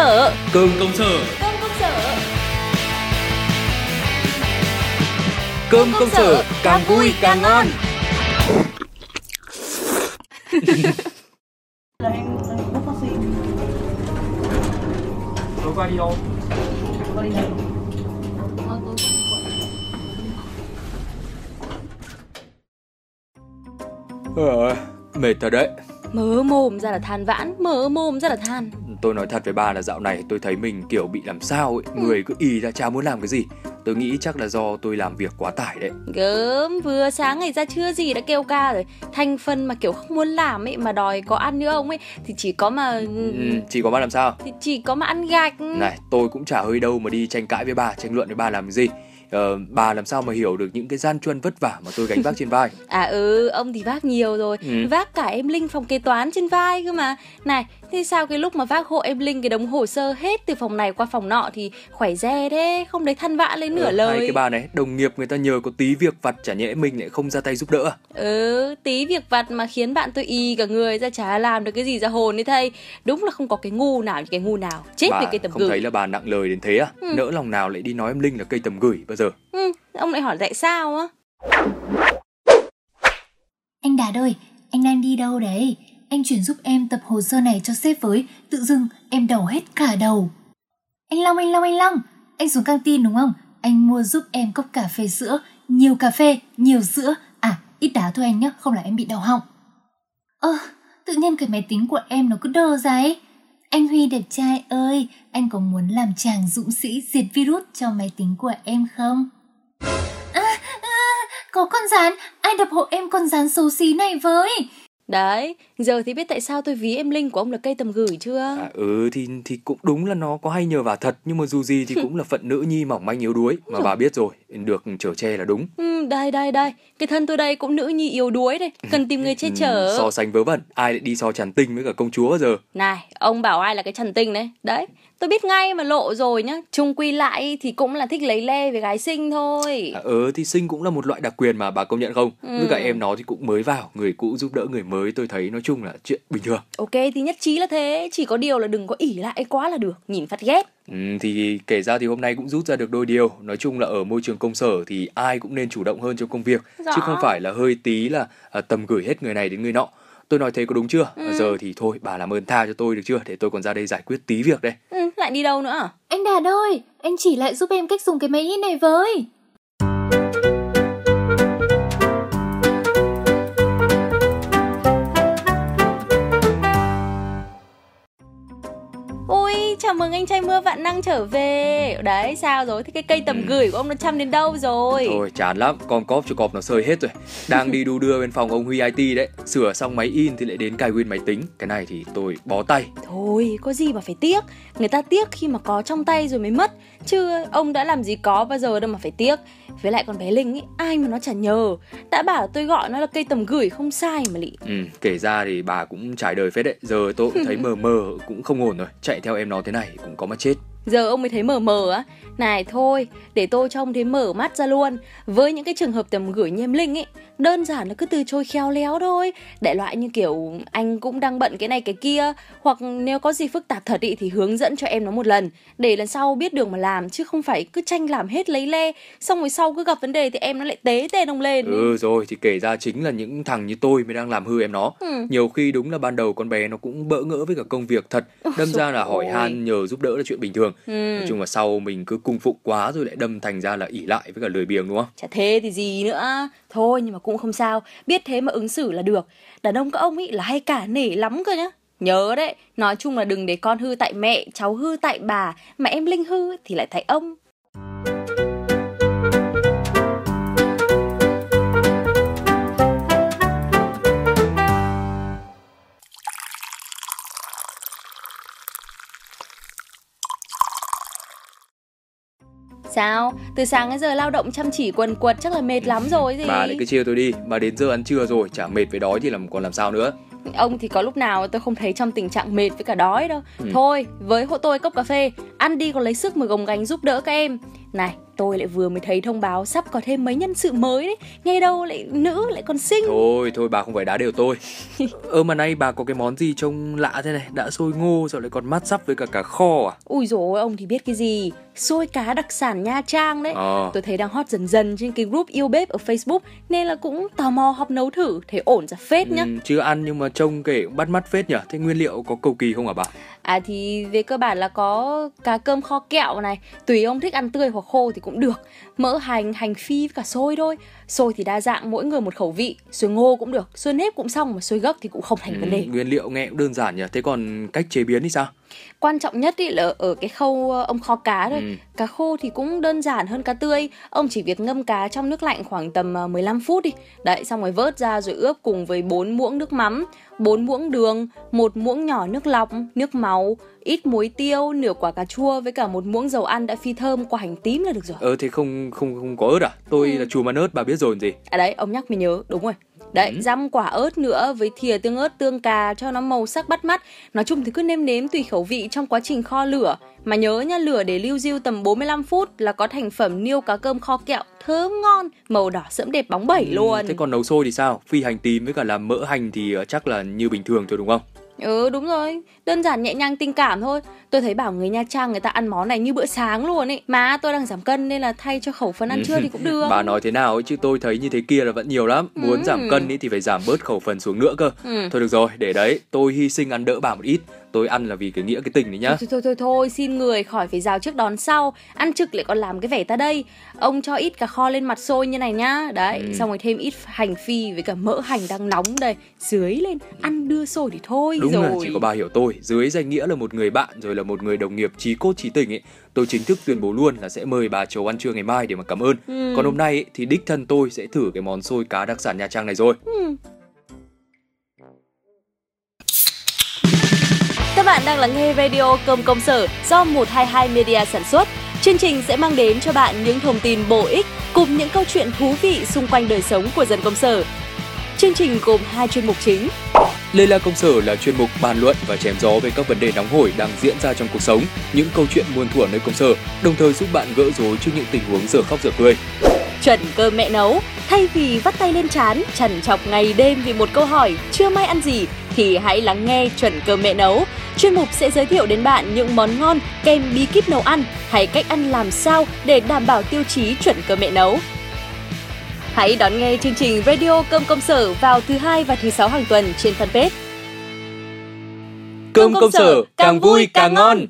sở Cơm công sở. Cơm công sở. Cơm công sở càng vui càng ngon. là em bốc taxi Tối qua đi đâu? có đi đâu? Ờ, mệt thật đấy. Mở mồm ra là than vãn Mở mồm ra là than Tôi nói thật với bà là dạo này tôi thấy mình kiểu bị làm sao ấy. Ừ. Người cứ ì ra chả muốn làm cái gì? Tôi nghĩ chắc là do tôi làm việc quá tải đấy. Gớm vừa sáng ngày ra trưa gì đã kêu ca rồi. Thành phần mà kiểu không muốn làm ấy Mà đòi có ăn nữa ông ấy Thì chỉ có mà ừ, Chỉ có bà làm sao? Thì chỉ có mà ăn gạch. Này, tôi cũng chả hơi đâu mà đi tranh cãi với bà, tranh luận với bà làm gì ờ, Bà làm sao mà hiểu được những cái gian truân vất vả mà tôi gánh vác trên vai À ừ, ông thì vác nhiều rồi Ừ. Vác cả em Linh phòng kế toán trên vai cơ mà Này, thế sao cái lúc mà vác hộ em Linh cái đống hồ sơ hết từ phòng này qua phòng nọ Thì khỏe re thế, không đấy than vã lên nửa Ờ, lời Hay cái bà này, đồng nghiệp người ta nhờ có tí việc vặt chả nhẽ mình lại không ra tay giúp đỡ à? Ừ, tí việc vặt mà khiến bạn tôi y cả người ra chả làm được cái gì ra hồn ấy thầy Đúng là không có cái ngu nào như cái ngu nào Chết bà vì cây tầm không gửi thấy là bà nặng lời đến thế à? Ừ. Nỡ lòng nào lại đi nói em Linh là cây tầm gửi bao giờ ừ, Ông lại hỏi tại sao á Anh Đạt ơi, anh đang đi đâu đấy? Anh chuyển giúp em tập hồ sơ này cho sếp với, tự dưng em đầu hết cả đầu. Anh Long, anh Long, anh Long, anh xuống căng tin đúng không? Anh mua giúp em cốc cà phê sữa, nhiều cà phê, nhiều sữa. À, ít đá thôi anh nhé, không là em bị đau họng. Ơ, tự nhiên cái máy tính của em nó cứ đơ ra ấy. Anh Huy đẹp trai ơi, anh có muốn làm chàng dũng sĩ diệt virus cho máy tính của em không? À, à, có con rán, ai đập hộ em con rán xấu xí này với? Đấy, giờ thì biết tại sao tôi ví em Linh của ông là cây tầm gửi chưa À, ừ thì thì cũng đúng là nó có hay nhờ vả thật nhưng mà dù gì thì cũng là phận nữ nhi mỏng manh yếu đuối mà bà biết rồi được chở che là đúng Ừ, đây đây đây, cái thân tôi đây cũng nữ nhi yếu đuối đây, cần tìm người che Ừ, chở. so sánh vớ vẩn ai lại đi so tràn tinh với cả công chúa giờ Này, ông bảo ai là cái trần tinh đấy. Đấy, tôi biết ngay mà lộ rồi nhá. Trung quy lại thì cũng là thích lấy lê với gái xinh thôi. à, ừ thì sinh cũng là một loại đặc quyền mà bà công nhận không Ừ. với cả em nó thì cũng mới vào người cũ giúp đỡ người mới tôi thấy nói chung là chuyện bình thường Ok thì nhất trí là thế, chỉ có điều là đừng có ỉ lại quá là được, nhìn phát ghét. Ừ, thì kể ra thì hôm nay cũng rút ra được đôi điều nói chung là ở môi trường công sở thì ai cũng nên chủ động hơn trong công việc Dạ. chứ không phải là hơi tí là à, tầm gửi hết người này đến người nọ tôi nói thế có đúng chưa Ừ. giờ thì thôi bà làm ơn tha cho tôi được chưa để tôi còn ra đây giải quyết tí việc đây Ừ, lại đi đâu nữa à? Anh Đạt ơi, anh chỉ lại giúp em cách dùng cái máy in này với. Chào mừng anh trai mưa vạn năng trở về. Đấy, sao rồi? Thế cái cây tầm gửi của ông nó chăm đến đâu rồi? Thôi chán lắm, con cóp cho cọp nó sơi hết rồi. Đang đi đu đưa bên phòng ông Huy IT đấy. Sửa xong máy in thì lại đến cài nguyên máy tính. Cái này thì tôi bó tay. Thôi, có gì mà phải tiếc. Người ta tiếc khi mà có trong tay rồi mới mất. Chứ ông đã làm gì có bao giờ đâu mà phải tiếc. Với lại con bé Linh ấy, ai mà nó chả nhờ. Đã bảo tôi gọi nó là cây tầm gửi không sai mà lị. Ừ, Kể ra thì bà cũng trải đời phết đấy. Giờ tôi cũng thấy mờ mờ cũng không ổn rồi. Chạy theo em nó thế này này cũng có mà chết. Giờ ông mới thấy mờ mờ á. Này thôi, để tôi cho ông thấy mở mắt ra luôn. Với những cái trường hợp tầm gửi như em Linh ấy Đơn giản là cứ từ chối khéo léo thôi. Đại loại như kiểu anh cũng đang bận cái này cái kia Hoặc nếu có gì phức tạp thật ý, thì hướng dẫn cho em nó một lần. Để lần sau biết đường mà làm Chứ không phải cứ tranh làm hết lấy le. Xong rồi sau cứ gặp vấn đề thì em nó lại tế tên ông lên. Ừ rồi thì kể ra chính là những thằng như tôi mới đang làm hư em nó. Ừ. Nhiều khi đúng là ban đầu con bé nó cũng bỡ ngỡ với cả công việc thật. Đâm ra là hỏi han nhờ giúp đỡ là chuyện bình thường. Ừ. Nói chung là sau mình cứ cung phụng quá rồi lại đâm thành ra là ỉ lại với cả lười biếng, đúng không? Chả thế thì gì nữa. Thôi nhưng mà cũng không sao. Biết thế mà ứng xử là được. Đàn ông các ông ấy là hay cả nể lắm cơ nhá. Nhớ đấy, Nói chung là đừng để con hư tại mẹ, Cháu hư tại bà. Mà em Linh hư thì lại tại ông. Từ sáng đến giờ lao động chăm chỉ quần quật chắc là mệt lắm rồi gì? Bà lại cứ chia tôi đi Mà đến giờ ăn trưa rồi chả mệt với đói thì làm còn làm sao nữa Ông thì có lúc nào tôi không thấy trong tình trạng mệt với cả đói đâu Ừ. Thôi, với hộ tôi cốc cà phê Ăn đi còn lấy sức mà gồng gánh giúp đỡ các em Này, tôi lại vừa mới thấy thông báo sắp có thêm mấy nhân sự mới đấy. Nghe đâu lại nữ lại còn xinh. Thôi thôi bà không phải đá đều tôi. Ơ mà nay bà có cái món gì trông lạ thế này? Đã xôi ngô rồi lại còn mát sắp với cả cá kho à? Ui dồi ông thì biết cái gì? Xôi cá đặc sản Nha Trang đấy. Ờ. Tôi thấy đang hot dần dần trên cái group yêu bếp ở Facebook Nên là cũng tò mò học nấu thử Thấy ổn ra phết nhá. Ừ, Chưa ăn nhưng mà trông kể cũng bắt mắt phết nhỉ Thế nguyên liệu có cầu kỳ không hả bà À thì về cơ bản là có cá cơm kho kẹo này Tùy ông thích ăn tươi hoặc khô thì cũng được. Mỡ hành, hành phi với cả xôi thôi. Xôi thì đa dạng mỗi người một khẩu vị Xôi ngô cũng được, xôi nếp cũng xong Mà xôi gấc thì cũng không thành vấn đề. Ừ, Nguyên liệu nghe cũng đơn giản nhỉ? Thế còn cách chế biến thì sao Quan trọng nhất ý là ở cái khâu ờ, ông kho cá thôi. Ừ. Cá khô thì cũng đơn giản hơn cá tươi. Ông chỉ việc ngâm cá trong nước lạnh khoảng tầm ờ, 15 phút đi. Đấy xong rồi vớt ra rồi ướp cùng với 4 muỗng nước mắm 4 muỗng đường, một muỗng nhỏ nước lọc, nước máu Ít muối tiêu, nửa quả cà chua với cả một muỗng dầu ăn đã phi thơm qua hành tím là được rồi. Ờ thế không không không có ớt à? Tôi Ừ. là chùm ăn ớt bà biết rồi gì? À đấy, ông nhắc mới nhớ, đúng rồi Đấy, Ừ. răm quả ớt nữa với thìa tương ớt tương cà cho nó màu sắc bắt mắt. Nói chung thì cứ nêm nếm tùy khẩu vị trong quá trình kho lửa. Mà nhớ nha, lửa để lưu diêu tầm 45 phút là có thành phẩm niêu cá cơm kho kẹo thơm ngon Màu đỏ sẫm đẹp bóng bẩy Ừ, luôn. Thế còn nấu xôi thì sao? Phi hành tím với cả làm mỡ hành thì ờ, chắc là như bình thường thôi đúng không Ừ đúng rồi, đơn giản nhẹ nhàng tình cảm thôi. Tôi thấy bảo người Nha Trang người ta ăn món này như bữa sáng luôn ấy. Mà tôi đang giảm cân nên là thay cho khẩu phần ăn trưa thì cũng được. Bà nói thế nào ấy chứ tôi thấy như thế kia là vẫn nhiều lắm. Muốn Ừ. giảm cân ý thì phải giảm bớt khẩu phần xuống nữa cơ. Ừ. Thôi được rồi để đấy tôi hy sinh ăn đỡ bà một ít Tôi ăn là vì cái nghĩa cái tình đấy nhá. Thôi, thôi thôi thôi xin người khỏi phải rào trước đón sau. Ăn trực lại còn làm cái vẻ ta đây. Ông cho ít cá kho lên mặt xôi như này nhá. Đấy Ừ. xong rồi thêm ít hành phi với cả mỡ hành đang nóng đây. Dưới lên ăn đưa sôi thì thôi Đúng rồi. là chỉ có bà hiểu tôi. Dưới danh nghĩa là một người bạn rồi là một người đồng nghiệp trí cốt trí tình ấy Tôi chính thức tuyên bố luôn là sẽ mời bà chầu ăn trưa ngày mai để mà cảm ơn. Ừ. Còn hôm nay ấy, thì đích thân tôi sẽ thử cái món xôi cá đặc sản Nha Trang này rồi. Ừ. bạn đang lắng nghe radio Cơm Công Sở do 122 Media sản xuất. Chương trình sẽ mang đến cho bạn những thông tin bổ ích cùng những câu chuyện thú vị xung quanh đời sống của dân công sở. Chương trình gồm hai chuyên mục chính. Lê La Công Sở là chuyên mục bàn luận và chém gió về các vấn đề nóng hổi đang diễn ra trong cuộc sống, những câu chuyện muôn thuở nơi công sở, đồng thời giúp bạn gỡ rối trước những tình huống dở khóc dở cười. Chuẩn cơm mẹ nấu, thay vì vắt tay lên chán, chằn chọc ngày đêm vì một câu hỏi chưa may ăn gì thì hãy lắng nghe chuẩn cơm mẹ nấu. Chuyên mục sẽ giới thiệu đến bạn những món ngon kèm bí kíp nấu ăn hay cách ăn làm sao để đảm bảo tiêu chí chuẩn cơm mẹ nấu. Hãy đón nghe chương trình Radio Cơm Công Sở vào thứ hai và thứ sáu hàng tuần trên fanpage. Cơm công sở càng vui càng ngon.